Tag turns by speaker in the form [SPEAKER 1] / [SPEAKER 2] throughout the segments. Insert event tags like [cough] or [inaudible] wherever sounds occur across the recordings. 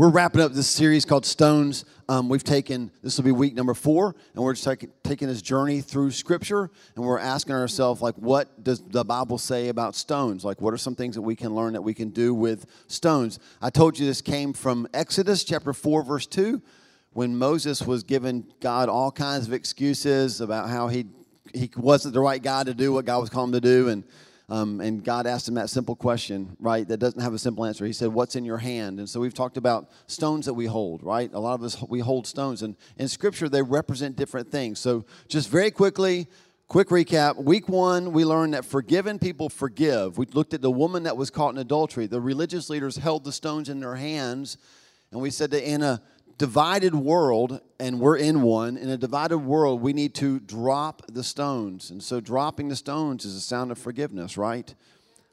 [SPEAKER 1] We're wrapping up this series called Stones. Um, we've taken, this will be week number four, and we're just taking, taking this journey through Scripture, and we're asking ourselves, like, what does the Bible say about stones? Like, what are some things that we can learn that we can do with stones? I told you this came from Exodus chapter 4, verse 2, when Moses was giving God all kinds of excuses about how he, he wasn't the right guy to do what God was calling him to do, and um, and God asked him that simple question, right? That doesn't have a simple answer. He said, What's in your hand? And so we've talked about stones that we hold, right? A lot of us, we hold stones. And in Scripture, they represent different things. So just very quickly, quick recap. Week one, we learned that forgiven people forgive. We looked at the woman that was caught in adultery. The religious leaders held the stones in their hands. And we said that in a divided world, and we're in one, in a divided world, we need to drop the stones. And so dropping the stones is a sound of forgiveness, right?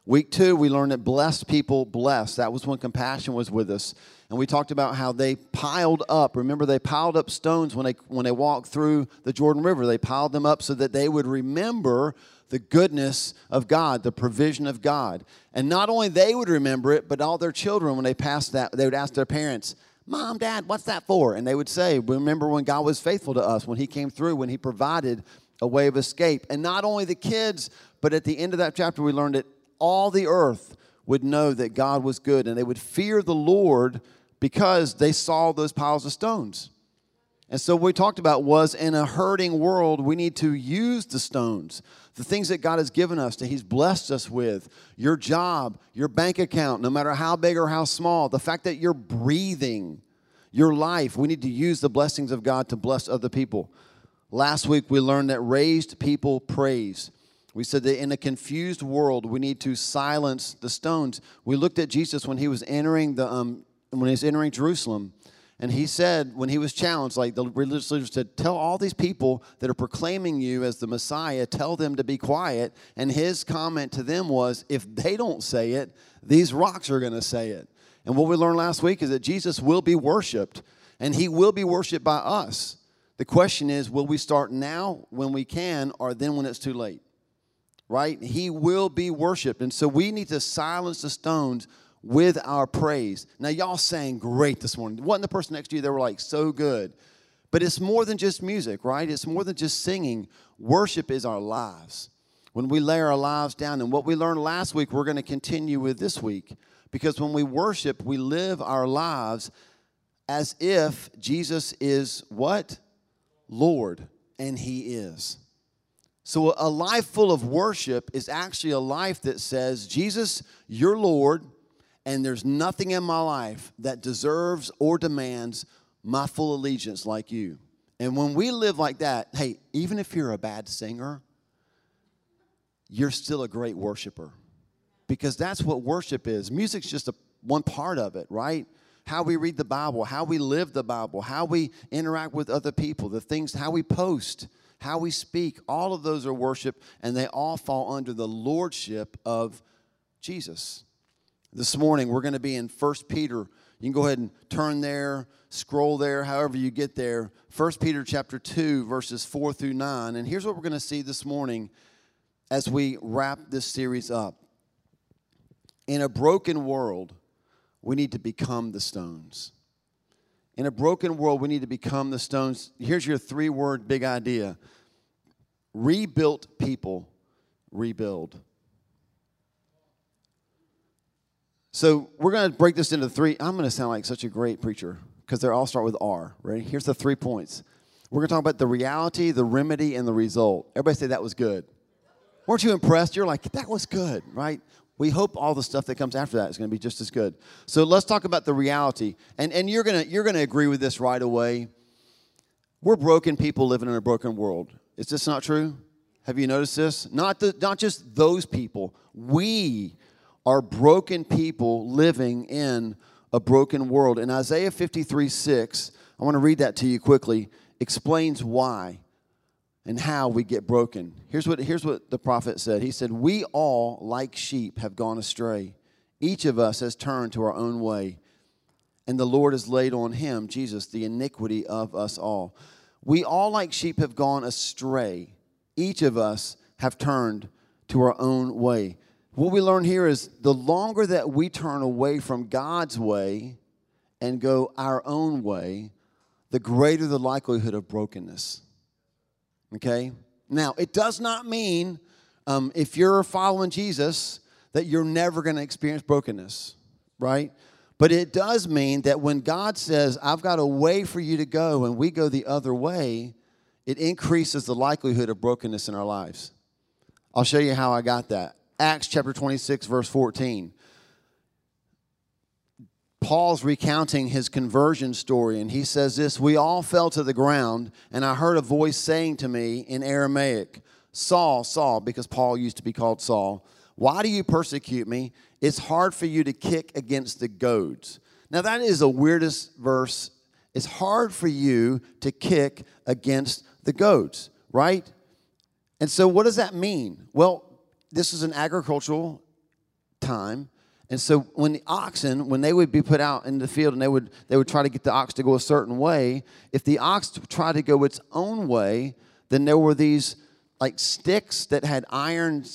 [SPEAKER 1] Week two, we learned that blessed people bless. That was when compassion was with us. And we talked about how they piled up. Remember, they piled up stones when they, when they walked through the Jordan River. They piled them up so that they would remember the goodness of God, the provision of God. And not only they would remember it, but all their children, when they passed that, they would ask their parents, Mom, Dad, what's that for? And they would say, Remember when God was faithful to us, when He came through, when He provided a way of escape. And not only the kids, but at the end of that chapter, we learned that all the earth would know that God was good and they would fear the Lord because they saw those piles of stones. And so, what we talked about was in a hurting world, we need to use the stones, the things that God has given us, that He's blessed us with your job, your bank account, no matter how big or how small, the fact that you're breathing, your life. We need to use the blessings of God to bless other people. Last week, we learned that raised people praise. We said that in a confused world, we need to silence the stones. We looked at Jesus when he was entering the um, when he was entering Jerusalem and he said, when he was challenged, like the religious leaders said, Tell all these people that are proclaiming you as the Messiah, tell them to be quiet. And his comment to them was, If they don't say it, these rocks are going to say it. And what we learned last week is that Jesus will be worshiped, and he will be worshiped by us. The question is, will we start now when we can, or then when it's too late? Right? He will be worshiped. And so we need to silence the stones with our praise. Now, y'all sang great this morning. Wasn't the person next to you? They were like so good. But it's more than just music, right? It's more than just singing. Worship is our lives. When we lay our lives down, and what we learned last week, we're going to continue with this week. Because when we worship, we live our lives as if Jesus is what? Lord, and He is. So a life full of worship is actually a life that says, Jesus, you're Lord and there's nothing in my life that deserves or demands my full allegiance like you. And when we live like that, hey, even if you're a bad singer, you're still a great worshiper. Because that's what worship is. Music's just a, one part of it, right? How we read the Bible, how we live the Bible, how we interact with other people, the things, how we post, how we speak, all of those are worship, and they all fall under the lordship of Jesus. This morning, we're going to be in 1 Peter. You can go ahead and turn there, scroll there, however you get there. 1 Peter chapter 2, verses 4 through 9. And here's what we're going to see this morning as we wrap this series up. In a broken world, we need to become the stones. In a broken world, we need to become the stones. Here's your three word big idea rebuilt people rebuild. So we're going to break this into three. I'm going to sound like such a great preacher because they all start with R. Ready? Here's the three points. We're going to talk about the reality, the remedy, and the result. Everybody say that was good. Weren't you impressed? You're like, that was good, right? We hope all the stuff that comes after that is going to be just as good. So let's talk about the reality. And, and you're going to you're to agree with this right away. We're broken people living in a broken world. Is this not true? Have you noticed this? Not, the, not just those people. We are broken people living in a broken world. In Isaiah 53 6, I want to read that to you quickly, explains why and how we get broken. Here's what, here's what the prophet said He said, We all, like sheep, have gone astray. Each of us has turned to our own way, and the Lord has laid on him, Jesus, the iniquity of us all. We all, like sheep, have gone astray. Each of us have turned to our own way what we learn here is the longer that we turn away from God's way and go our own way, the greater the likelihood of brokenness. Okay? Now, it does not mean um, if you're following Jesus that you're never going to experience brokenness, right? But it does mean that when God says, I've got a way for you to go, and we go the other way, it increases the likelihood of brokenness in our lives. I'll show you how I got that. Acts chapter 26, verse 14. Paul's recounting his conversion story, and he says this We all fell to the ground, and I heard a voice saying to me in Aramaic, Saul, Saul, because Paul used to be called Saul, why do you persecute me? It's hard for you to kick against the goads. Now, that is the weirdest verse. It's hard for you to kick against the goads, right? And so, what does that mean? Well, this is an agricultural time. And so when the oxen, when they would be put out in the field and they would they would try to get the ox to go a certain way, if the ox tried to go its own way, then there were these like sticks that had iron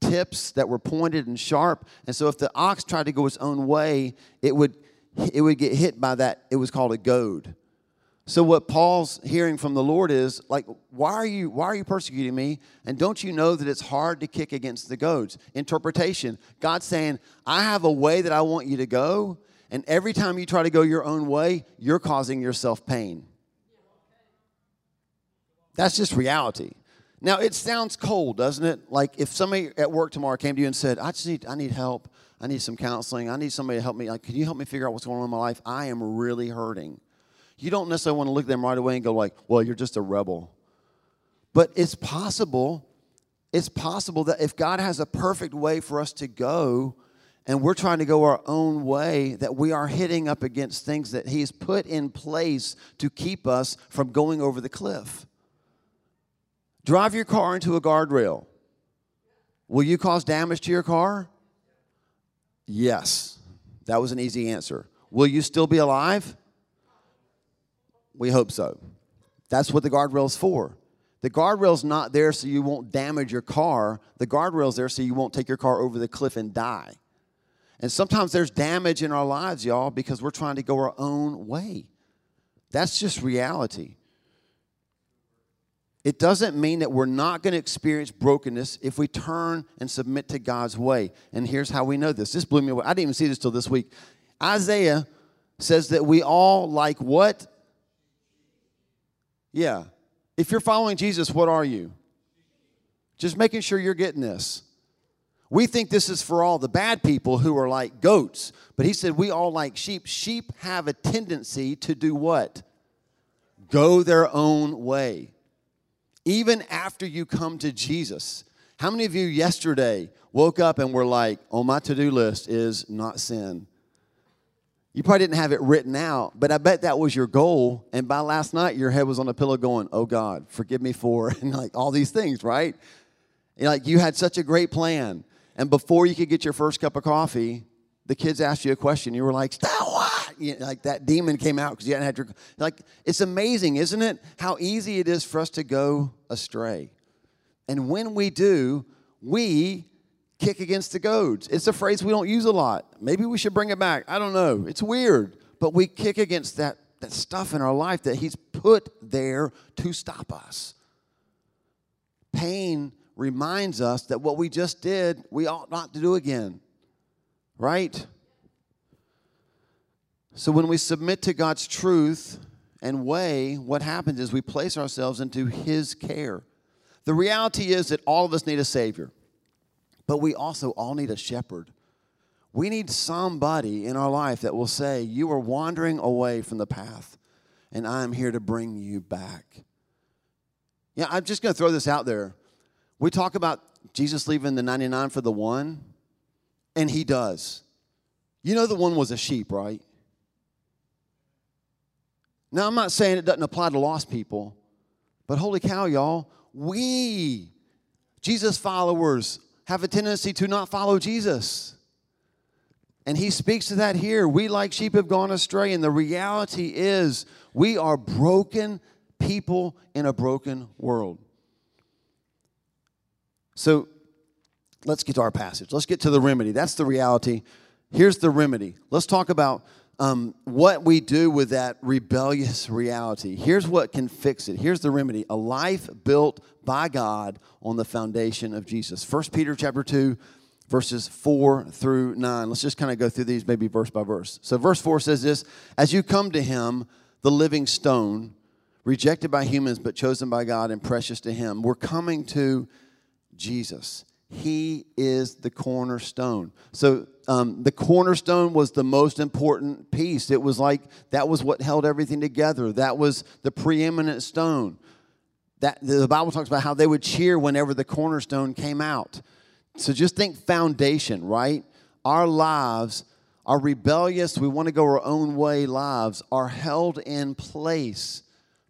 [SPEAKER 1] tips that were pointed and sharp. And so if the ox tried to go its own way, it would it would get hit by that. It was called a goad. So what Paul's hearing from the Lord is like, why are you why are you persecuting me? And don't you know that it's hard to kick against the goads? Interpretation. God's saying, I have a way that I want you to go, and every time you try to go your own way, you're causing yourself pain. That's just reality. Now it sounds cold, doesn't it? Like if somebody at work tomorrow came to you and said, "I just need, I need help. I need some counseling. I need somebody to help me. Like, can you help me figure out what's going on in my life? I am really hurting." You don't necessarily want to look at them right away and go like, "Well, you're just a rebel." But it's possible. It's possible that if God has a perfect way for us to go, and we're trying to go our own way, that we are hitting up against things that He's put in place to keep us from going over the cliff. Drive your car into a guardrail. Will you cause damage to your car? Yes. That was an easy answer. Will you still be alive? We hope so. That's what the guardrail's for. The guardrail's not there so you won't damage your car. The guardrail's there so you won't take your car over the cliff and die. And sometimes there's damage in our lives, y'all, because we're trying to go our own way. That's just reality. It doesn't mean that we're not going to experience brokenness if we turn and submit to God's way. And here's how we know this. This blew me away. I didn't even see this till this week. Isaiah says that we all like what? Yeah. If you're following Jesus, what are you? Just making sure you're getting this. We think this is for all the bad people who are like goats, but he said we all like sheep. Sheep have a tendency to do what? Go their own way even after you come to Jesus. How many of you yesterday woke up and were like, on my to do list is not sin? You probably didn't have it written out, but I bet that was your goal. And by last night, your head was on the pillow going, Oh God, forgive me for, [laughs] and like all these things, right? And like you had such a great plan. And before you could get your first cup of coffee, the kids asked you a question. You were like, Stop? You know, like that demon came out because you hadn't had your. Like, it's amazing, isn't it? How easy it is for us to go astray. And when we do, we kick against the goads. It's a phrase we don't use a lot. Maybe we should bring it back. I don't know. It's weird. But we kick against that, that stuff in our life that He's put there to stop us. Pain reminds us that what we just did, we ought not to do again. Right? So when we submit to God's truth and way, what happens is we place ourselves into His care. The reality is that all of us need a Savior, but we also all need a shepherd. We need somebody in our life that will say, You are wandering away from the path, and I am here to bring you back. Yeah, I'm just going to throw this out there. We talk about Jesus leaving the 99 for the one, and he does. You know, the one was a sheep, right? Now, I'm not saying it doesn't apply to lost people, but holy cow, y'all, we, Jesus followers, have a tendency to not follow Jesus. And he speaks to that here. We, like sheep, have gone astray. And the reality is, we are broken people in a broken world. So let's get to our passage. Let's get to the remedy. That's the reality. Here's the remedy. Let's talk about um, what we do with that rebellious reality. Here's what can fix it. Here's the remedy: a life built by God on the foundation of Jesus. First Peter chapter two, verses four through nine. Let's just kind of go through these, maybe verse by verse. So, verse four says this: As you come to Him, the living stone, rejected by humans but chosen by God and precious to Him, we're coming to Jesus. He is the cornerstone. So um, the cornerstone was the most important piece. It was like that was what held everything together. That was the preeminent stone. That the Bible talks about how they would cheer whenever the cornerstone came out. So just think foundation, right? Our lives, our rebellious, we want to go our own way lives, are held in place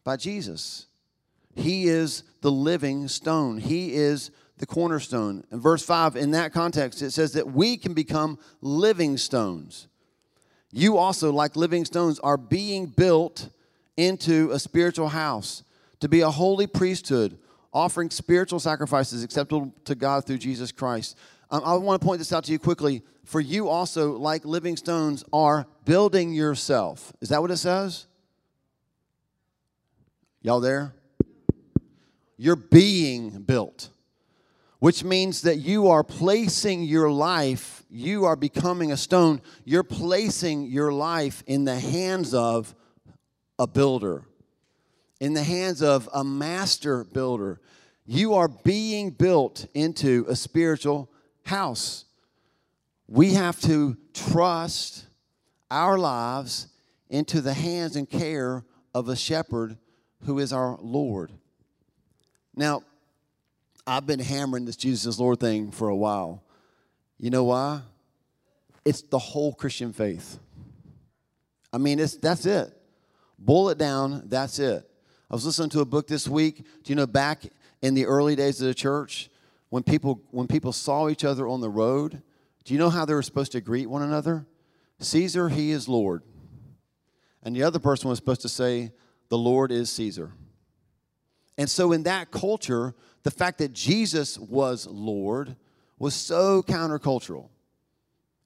[SPEAKER 1] by Jesus. He is the living stone. He is the cornerstone. In verse 5, in that context, it says that we can become living stones. You also, like living stones, are being built into a spiritual house to be a holy priesthood, offering spiritual sacrifices acceptable to God through Jesus Christ. Um, I want to point this out to you quickly. For you also, like living stones, are building yourself. Is that what it says? Y'all there? You're being built which means that you are placing your life, you are becoming a stone, you're placing your life in the hands of a builder, in the hands of a master builder. You are being built into a spiritual house. We have to trust our lives into the hands and care of a shepherd who is our Lord. Now, I've been hammering this Jesus is Lord thing for a while. You know why? It's the whole Christian faith. I mean, it's that's it. Boil it down, that's it. I was listening to a book this week. Do you know back in the early days of the church, when people when people saw each other on the road, do you know how they were supposed to greet one another? Caesar, he is Lord. And the other person was supposed to say, The Lord is Caesar. And so in that culture, the fact that Jesus was Lord was so countercultural.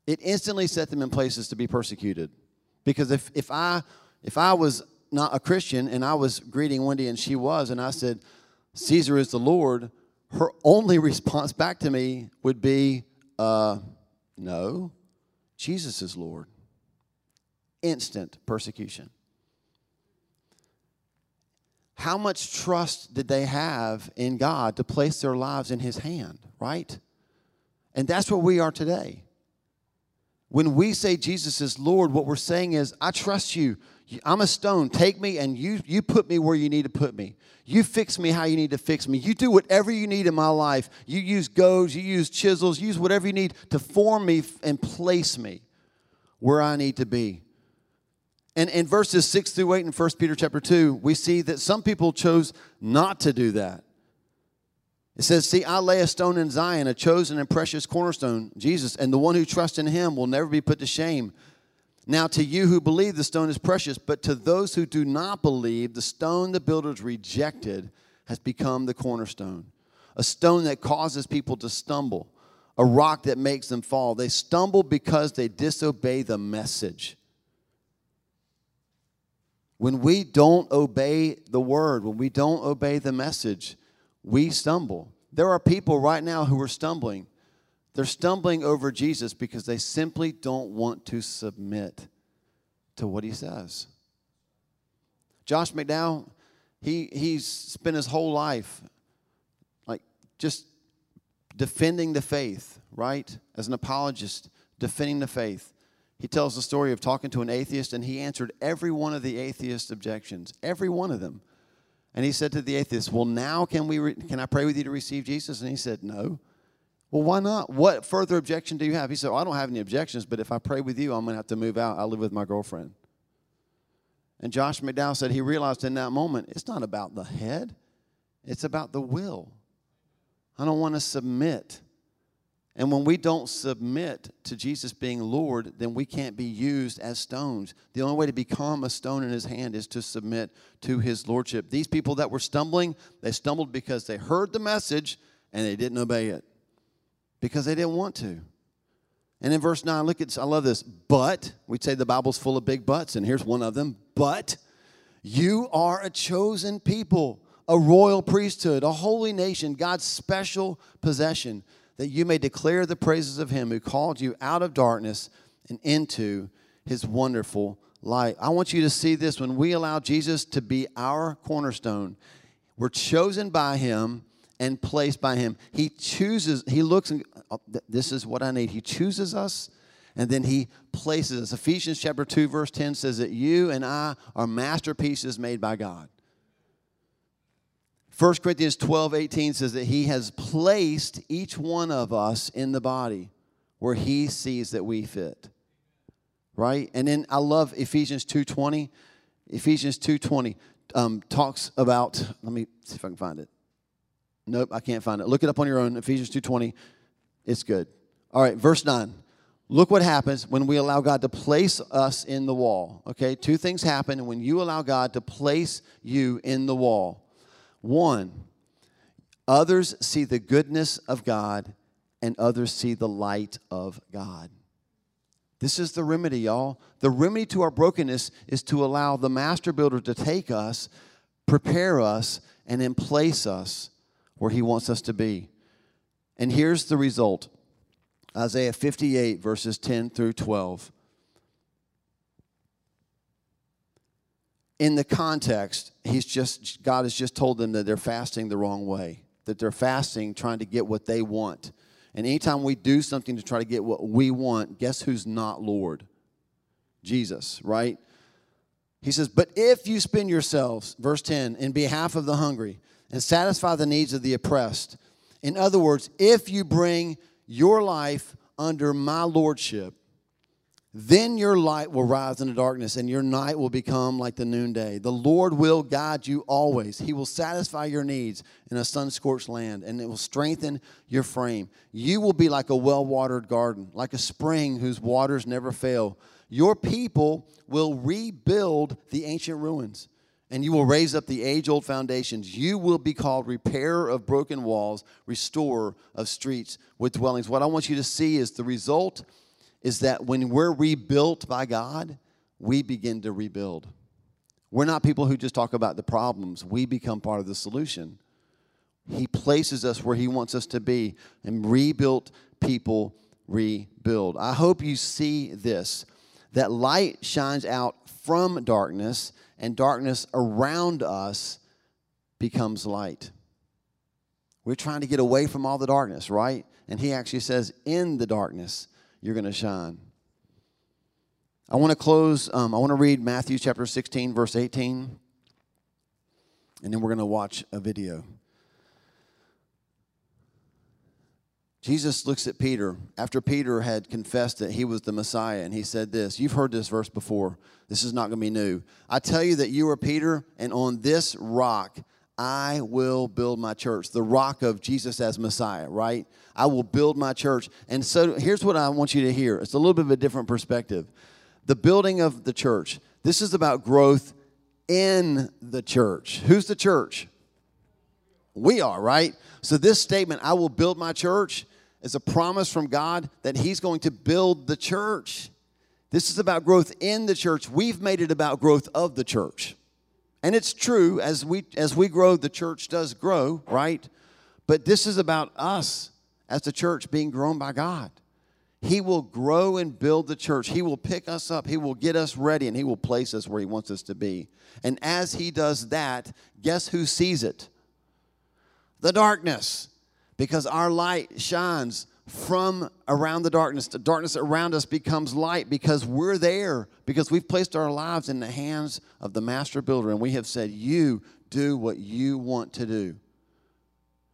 [SPEAKER 1] It instantly set them in places to be persecuted. Because if, if, I, if I was not a Christian and I was greeting Wendy and she was, and I said, Caesar is the Lord, her only response back to me would be, uh, no, Jesus is Lord. Instant persecution how much trust did they have in God to place their lives in His hand, right? And that's where we are today. When we say Jesus is Lord, what we're saying is, I trust you. I'm a stone. Take me and you, you put me where you need to put me. You fix me how you need to fix me. You do whatever you need in my life. You use goads, you use chisels, use whatever you need to form me and place me where I need to be. And in verses 6 through 8 in 1 Peter chapter 2, we see that some people chose not to do that. It says, See, I lay a stone in Zion, a chosen and precious cornerstone, Jesus, and the one who trusts in him will never be put to shame. Now, to you who believe, the stone is precious, but to those who do not believe, the stone the builders rejected has become the cornerstone, a stone that causes people to stumble, a rock that makes them fall. They stumble because they disobey the message. When we don't obey the word, when we don't obey the message, we stumble. There are people right now who are stumbling. They're stumbling over Jesus because they simply don't want to submit to what he says. Josh McDowell, he, he's spent his whole life like just defending the faith, right? As an apologist, defending the faith. He tells the story of talking to an atheist, and he answered every one of the atheist's objections, every one of them. And he said to the atheist, Well, now can, we re- can I pray with you to receive Jesus? And he said, No. Well, why not? What further objection do you have? He said, well, I don't have any objections, but if I pray with you, I'm going to have to move out. I live with my girlfriend. And Josh McDowell said he realized in that moment, it's not about the head, it's about the will. I don't want to submit and when we don't submit to Jesus being Lord, then we can't be used as stones. The only way to become a stone in his hand is to submit to his lordship. These people that were stumbling, they stumbled because they heard the message and they didn't obey it because they didn't want to. And in verse 9, look at I love this. But, we'd say the Bible's full of big buts, and here's one of them. But you are a chosen people, a royal priesthood, a holy nation, God's special possession, that you may declare the praises of him who called you out of darkness and into his wonderful light. I want you to see this when we allow Jesus to be our cornerstone, we're chosen by him and placed by him. He chooses, he looks and oh, this is what I need. He chooses us and then he places us. Ephesians chapter 2 verse 10 says that you and I are masterpieces made by God. 1 Corinthians 12, 18 says that he has placed each one of us in the body where he sees that we fit. Right? And then I love Ephesians 2.20. Ephesians 2.20 um, talks about, let me see if I can find it. Nope, I can't find it. Look it up on your own. Ephesians 2:20. It's good. All right, verse 9. Look what happens when we allow God to place us in the wall. Okay? Two things happen when you allow God to place you in the wall. One, others see the goodness of God and others see the light of God. This is the remedy, y'all. The remedy to our brokenness is to allow the master builder to take us, prepare us, and then place us where He wants us to be. And here's the result Isaiah 58, verses 10 through 12. In the context, he's just God has just told them that they're fasting the wrong way, that they're fasting trying to get what they want. And anytime we do something to try to get what we want, guess who's not Lord? Jesus, right? He says, But if you spend yourselves, verse 10, in behalf of the hungry, and satisfy the needs of the oppressed. In other words, if you bring your life under my lordship, then your light will rise in the darkness and your night will become like the noonday. The Lord will guide you always. He will satisfy your needs in a sun scorched land and it will strengthen your frame. You will be like a well watered garden, like a spring whose waters never fail. Your people will rebuild the ancient ruins and you will raise up the age old foundations. You will be called repairer of broken walls, restorer of streets with dwellings. What I want you to see is the result is that when we're rebuilt by God, we begin to rebuild. We're not people who just talk about the problems, we become part of the solution. He places us where He wants us to be, and rebuilt people rebuild. I hope you see this that light shines out from darkness and darkness around us becomes light. We're trying to get away from all the darkness, right? And he actually says, in the darkness, you're going to shine. I want to close, um, I want to read Matthew chapter 16, verse 18, and then we're going to watch a video. Jesus looks at Peter after Peter had confessed that he was the Messiah, and he said this. You've heard this verse before. This is not going to be new. I tell you that you are Peter, and on this rock I will build my church. The rock of Jesus as Messiah, right? I will build my church. And so here's what I want you to hear it's a little bit of a different perspective. The building of the church, this is about growth in the church. Who's the church? We are, right? So, this statement, I will build my church, is a promise from God that He's going to build the church. This is about growth in the church. We've made it about growth of the church. And it's true, as we, as we grow, the church does grow, right? But this is about us as the church being grown by God. He will grow and build the church. He will pick us up. He will get us ready and He will place us where He wants us to be. And as He does that, guess who sees it? The darkness because our light shines from around the darkness. The darkness around us becomes light because we're there, because we've placed our lives in the hands of the master builder and we have said, You do what you want to do.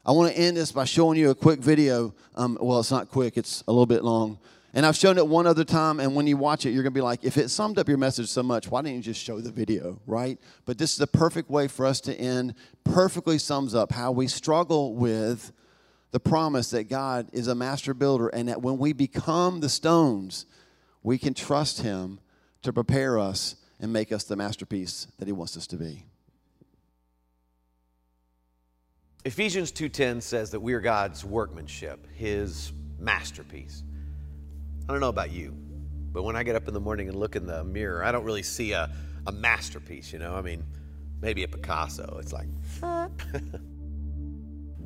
[SPEAKER 1] I want to end this by showing you a quick video. Um, well, it's not quick, it's a little bit long. And I've shown it one other time, and when you watch it, you're going to be like, if it summed up your message so much, why didn't you just show the video, right? But this is the perfect way for us to end, perfectly sums up how we struggle with the promise that God is a master builder and that when we become the stones, we can trust Him to prepare us and make us the masterpiece that He wants us to be.
[SPEAKER 2] Ephesians 2:10 says that we are God's workmanship, his masterpiece. I don't know about you, but when I get up in the morning and look in the mirror, I don't really see a, a masterpiece, you know? I mean, maybe a Picasso. It's like, [laughs]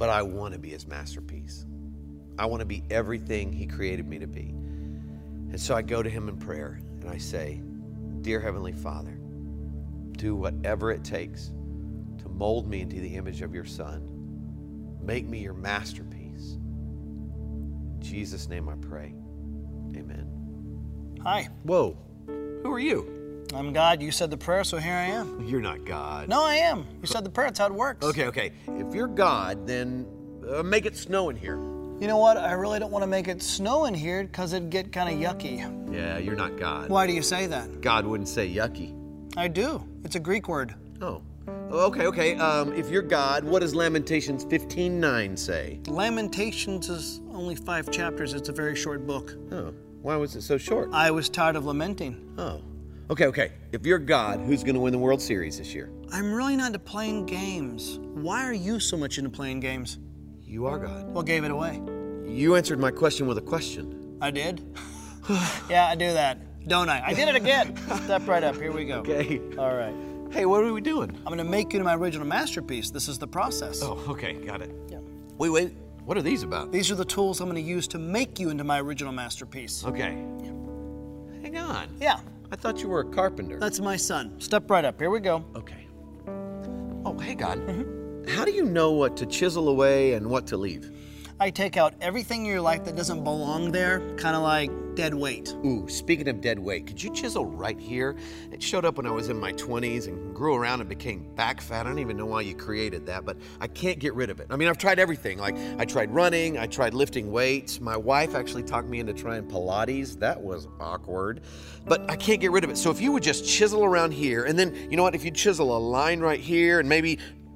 [SPEAKER 2] but I want to be his masterpiece. I want to be everything he created me to be. And so I go to him in prayer and I say, Dear Heavenly Father, do whatever it takes to mold me into the image of your Son. Make me your masterpiece. In Jesus' name I pray. Amen.
[SPEAKER 3] Hi,
[SPEAKER 2] Whoa, who are you?
[SPEAKER 3] I'm God. You said the prayer, so here I am.
[SPEAKER 2] You're not God.
[SPEAKER 3] No, I am. You said the prayer. That's how it works.
[SPEAKER 2] Okay, okay. If you're God, then uh, make it snow in here.
[SPEAKER 3] You know what? I really don't want to make it snow in here because it'd get kind of yucky.
[SPEAKER 2] Yeah, you're not God.
[SPEAKER 3] Why do you say that?
[SPEAKER 2] God wouldn't say yucky.
[SPEAKER 3] I do. It's a Greek word.
[SPEAKER 2] Oh. Okay, okay. Um, if you're God, what does Lamentations 15:9 say?
[SPEAKER 3] Lamentations is only five chapters. It's a very short book.
[SPEAKER 2] Oh, why was it so short?
[SPEAKER 3] I was tired of lamenting.
[SPEAKER 2] Oh. Okay, okay. If you're God, who's going to win the World Series this year?
[SPEAKER 3] I'm really not into playing games. Why are you so much into playing games?
[SPEAKER 2] You are God.
[SPEAKER 3] What gave it away?
[SPEAKER 2] You answered my question with a question.
[SPEAKER 3] I did. [sighs] yeah, I do that, don't I? I did it again. Step right up. Here we go.
[SPEAKER 2] Okay.
[SPEAKER 3] All right.
[SPEAKER 2] Hey, what are we doing?
[SPEAKER 3] I'm going to make you into my original masterpiece. This is the process.
[SPEAKER 2] Oh, okay, got it.
[SPEAKER 3] Yeah.
[SPEAKER 2] Wait, wait. What are these about?
[SPEAKER 3] These are the tools I'm going to use to make you into my original masterpiece.
[SPEAKER 2] Okay. Hang on.
[SPEAKER 3] Yeah,
[SPEAKER 2] I thought you were a carpenter.
[SPEAKER 3] that's my son. Step right up. Here we go.
[SPEAKER 2] Okay. Oh, hey, God. Mm-hmm. How do you know what to chisel away and what to leave?
[SPEAKER 3] I take out everything in your life that doesn't belong there, kind of like dead weight.
[SPEAKER 2] Ooh, speaking of dead weight, could you chisel right here? It showed up when I was in my 20s and grew around and became back fat. I don't even know why you created that, but I can't get rid of it. I mean, I've tried everything. Like, I tried running, I tried lifting weights. My wife actually talked me into trying Pilates. That was awkward, but I can't get rid of it. So if you would just chisel around here, and then, you know what, if you chisel a line right here and maybe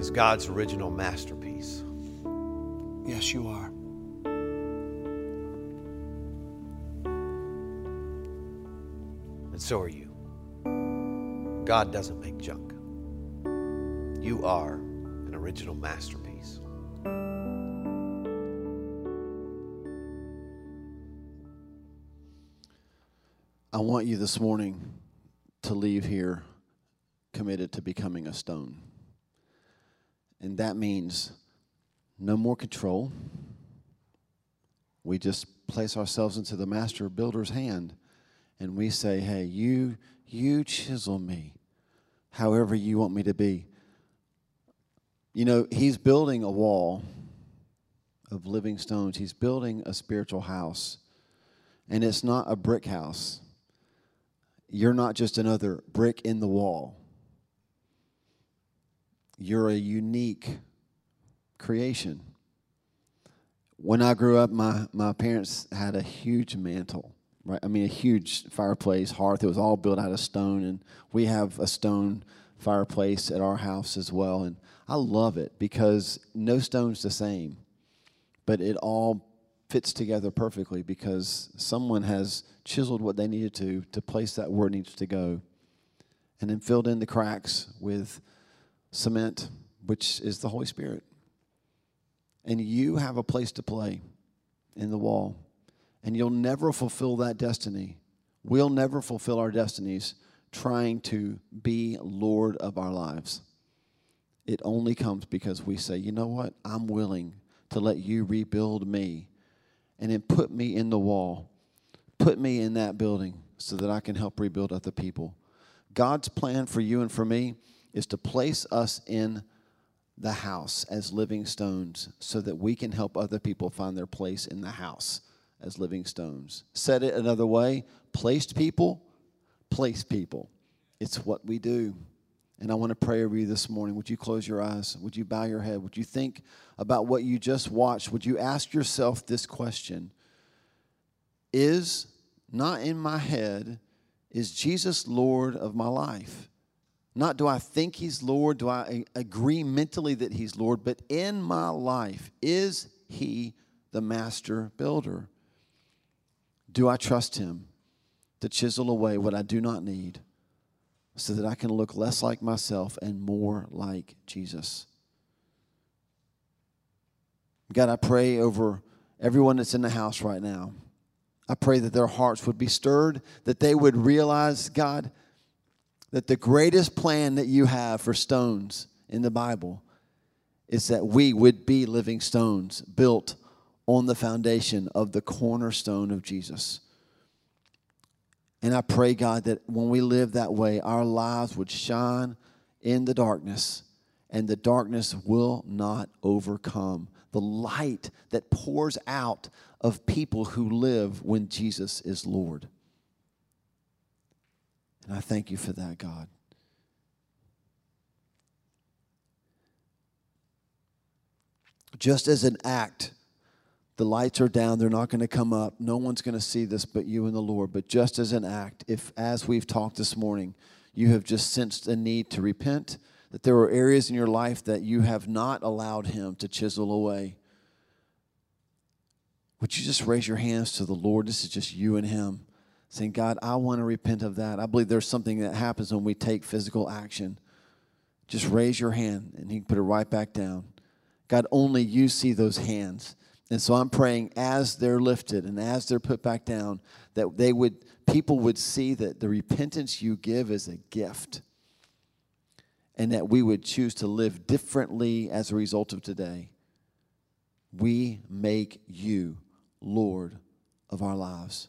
[SPEAKER 2] is God's original masterpiece.
[SPEAKER 3] Yes, you are.
[SPEAKER 2] And so are you. God doesn't make junk. You are an original masterpiece.
[SPEAKER 1] I want you this morning to leave here committed to becoming a stone. And that means no more control. We just place ourselves into the master builder's hand and we say, Hey, you, you chisel me however you want me to be. You know, he's building a wall of living stones, he's building a spiritual house. And it's not a brick house. You're not just another brick in the wall. You're a unique creation. When I grew up, my, my parents had a huge mantle, right? I mean, a huge fireplace, hearth. It was all built out of stone, and we have a stone fireplace at our house as well. And I love it because no stone's the same, but it all fits together perfectly because someone has chiseled what they needed to to place that where it needs to go and then filled in the cracks with cement which is the holy spirit. And you have a place to play in the wall. And you'll never fulfill that destiny. We'll never fulfill our destinies trying to be lord of our lives. It only comes because we say you know what? I'm willing to let you rebuild me and then put me in the wall, put me in that building so that I can help rebuild other people. God's plan for you and for me is to place us in the house as living stones so that we can help other people find their place in the house as living stones. Said it another way placed people, place people. It's what we do. And I want to pray over you this morning. Would you close your eyes? Would you bow your head? Would you think about what you just watched? Would you ask yourself this question Is not in my head, is Jesus Lord of my life? Not do I think he's Lord, do I agree mentally that he's Lord, but in my life, is he the master builder? Do I trust him to chisel away what I do not need? so that I can look less like myself and more like Jesus. God, I pray over everyone that's in the house right now. I pray that their hearts would be stirred, that they would realize, God, that the greatest plan that you have for stones in the Bible is that we would be living stones built on the foundation of the cornerstone of Jesus. And I pray, God, that when we live that way, our lives would shine in the darkness, and the darkness will not overcome the light that pours out of people who live when Jesus is Lord. And I thank you for that, God. Just as an act the lights are down, they're not going to come up. No one's going to see this but you and the Lord. But just as an act, if as we've talked this morning, you have just sensed a need to repent, that there are areas in your life that you have not allowed Him to chisel away, would you just raise your hands to the Lord? This is just you and Him saying, God, I want to repent of that. I believe there's something that happens when we take physical action just raise your hand and he can put it right back down. God, only you see those hands. And so I'm praying as they're lifted and as they're put back down that they would people would see that the repentance you give is a gift. And that we would choose to live differently as a result of today. We make you Lord of our lives.